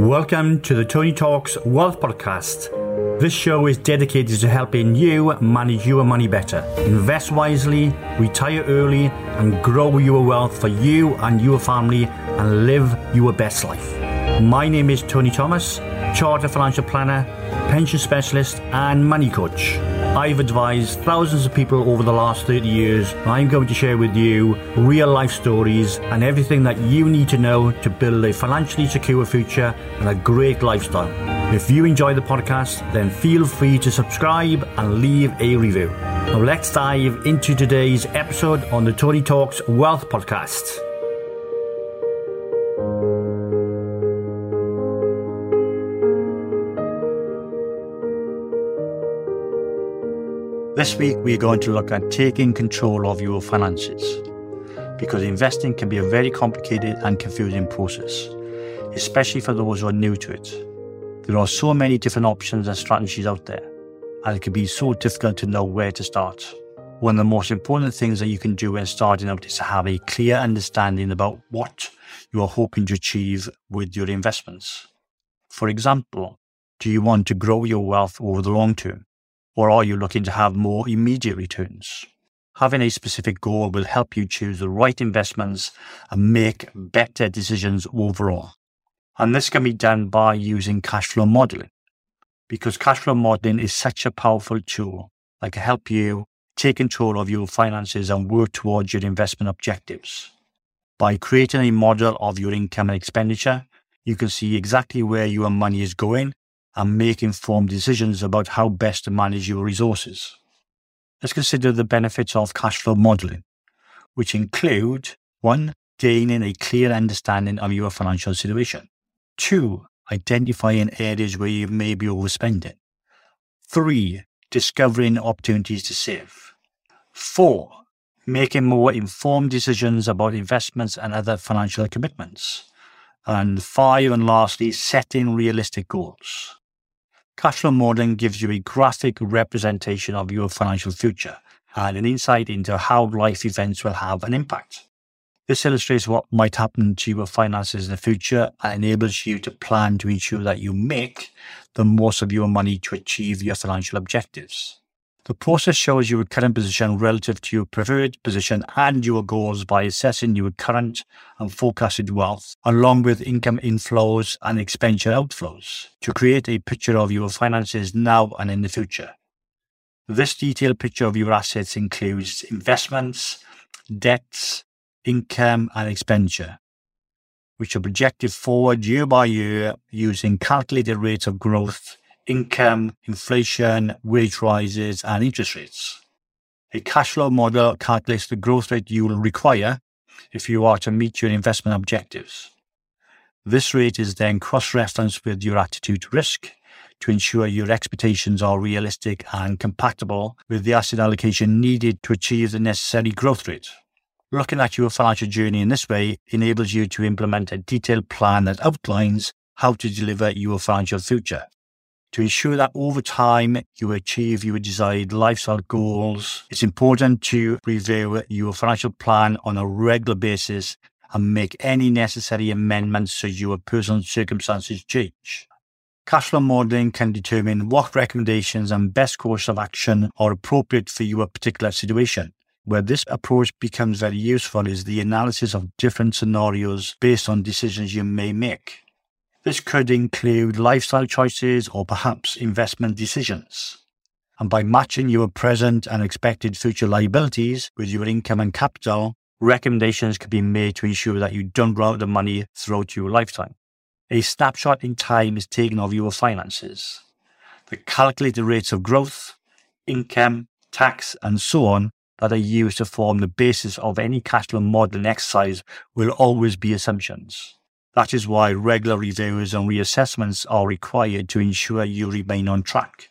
Welcome to the Tony Talks Wealth Podcast. This show is dedicated to helping you manage your money better, invest wisely, retire early, and grow your wealth for you and your family and live your best life. My name is Tony Thomas, Chartered Financial Planner, Pension Specialist, and Money Coach. I've advised thousands of people over the last 30 years. I'm going to share with you real life stories and everything that you need to know to build a financially secure future and a great lifestyle. If you enjoy the podcast, then feel free to subscribe and leave a review. Now let's dive into today's episode on the Tony Talks Wealth Podcast. This week, we're going to look at taking control of your finances because investing can be a very complicated and confusing process, especially for those who are new to it. There are so many different options and strategies out there, and it can be so difficult to know where to start. One of the most important things that you can do when starting out is to have a clear understanding about what you are hoping to achieve with your investments. For example, do you want to grow your wealth over the long term? Or are you looking to have more immediate returns? Having a specific goal will help you choose the right investments and make better decisions overall. And this can be done by using cash flow modeling because cash flow modeling is such a powerful tool that can help you take control of your finances and work towards your investment objectives. By creating a model of your income and expenditure, you can see exactly where your money is going and make informed decisions about how best to manage your resources. Let's consider the benefits of cash flow modeling, which include one, gaining a clear understanding of your financial situation, two, identifying areas where you may be overspending, three, discovering opportunities to save, four, making more informed decisions about investments and other financial commitments. And five, and lastly, setting realistic goals. Cash flow modeling gives you a graphic representation of your financial future and an insight into how life events will have an impact. This illustrates what might happen to your finances in the future and enables you to plan to ensure that you make the most of your money to achieve your financial objectives. The process shows your current position relative to your preferred position and your goals by assessing your current and forecasted wealth, along with income inflows and expenditure outflows, to create a picture of your finances now and in the future. This detailed picture of your assets includes investments, debts, income, and expenditure, which are projected forward year by year using calculated rates of growth income, inflation, wage rises, and interest rates. A cash flow model calculates the growth rate you will require if you are to meet your investment objectives. This rate is then cross referenced with your attitude to risk to ensure your expectations are realistic and compatible with the asset allocation needed to achieve the necessary growth rate. Looking at your financial journey in this way enables you to implement a detailed plan that outlines how to deliver your financial future to ensure that over time you achieve your desired lifestyle goals. It's important to review your financial plan on a regular basis and make any necessary amendments as your personal circumstances change. Cash flow modeling can determine what recommendations and best course of action are appropriate for your particular situation. Where this approach becomes very useful is the analysis of different scenarios based on decisions you may make. This could include lifestyle choices or perhaps investment decisions. And by matching your present and expected future liabilities with your income and capital, recommendations can be made to ensure that you don't run out of money throughout your lifetime. A snapshot in time is taken of your finances. The calculated rates of growth, income, tax, and so on that are used to form the basis of any cash flow modeling exercise will always be assumptions. That is why regular reviews and reassessments are required to ensure you remain on track.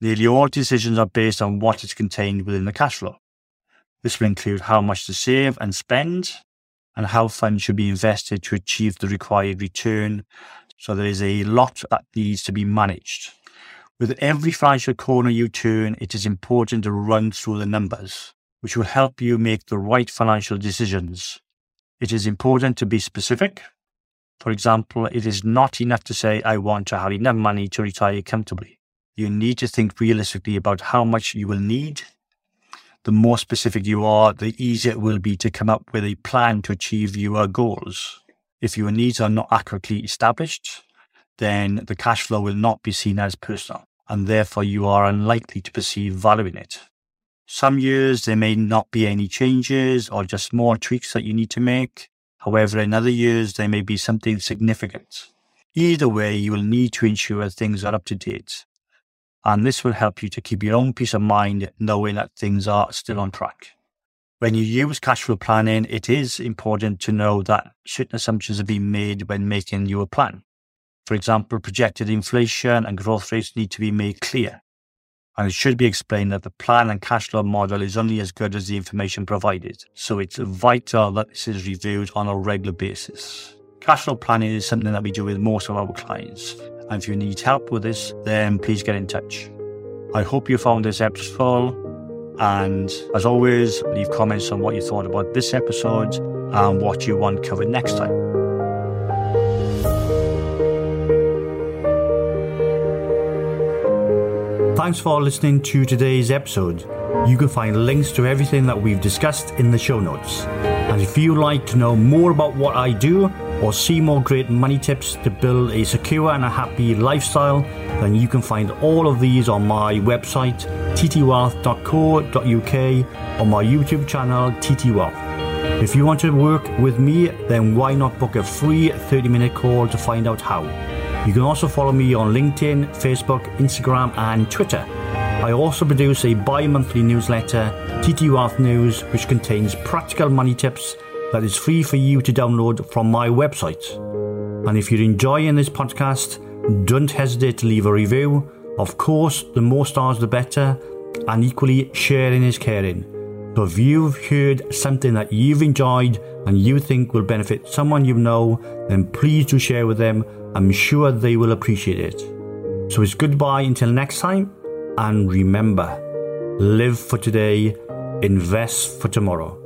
Nearly all decisions are based on what is contained within the cash flow. This will include how much to save and spend, and how funds should be invested to achieve the required return. So there is a lot that needs to be managed. With every financial corner you turn, it is important to run through the numbers, which will help you make the right financial decisions. It is important to be specific For example, it is not enough to say, I want to have enough money to retire comfortably. You need to think realistically about how much you will need. The more specific you are, the easier it will be to come up with a plan to achieve your goals. If your needs are not accurately established, then the cash flow will not be seen as personal, and therefore you are unlikely to perceive value in it. Some years there may not be any changes or just small tweaks that you need to make. However, in other years there may be something significant. Either way, you will need to ensure things are up to date. And this will help you to keep your own peace of mind knowing that things are still on track. When you use cash flow planning, it is important to know that certain assumptions have been made when making your plan. For example, projected inflation and growth rates need to be made clear. And it should be explained that the plan and cash flow model is only as good as the information provided. So it's vital that this is reviewed on a regular basis. Cash flow planning is something that we do with most of our clients. And if you need help with this, then please get in touch. I hope you found this episode. And as always, leave comments on what you thought about this episode and what you want covered next time. Thanks for listening to today's episode. You can find links to everything that we've discussed in the show notes. And if you'd like to know more about what I do or see more great money tips to build a secure and a happy lifestyle, then you can find all of these on my website, ttwealth.co.uk, or my YouTube channel, ttwealth. If you want to work with me, then why not book a free 30 minute call to find out how? You can also follow me on LinkedIn, Facebook, Instagram, and Twitter. I also produce a bi monthly newsletter, TT Wealth News, which contains practical money tips that is free for you to download from my website. And if you're enjoying this podcast, don't hesitate to leave a review. Of course, the more stars, the better, and equally, sharing is caring. So if you've heard something that you've enjoyed and you think will benefit someone you know, then please do share with them I'm sure they will appreciate it. So it's goodbye until next time, and remember live for today, invest for tomorrow.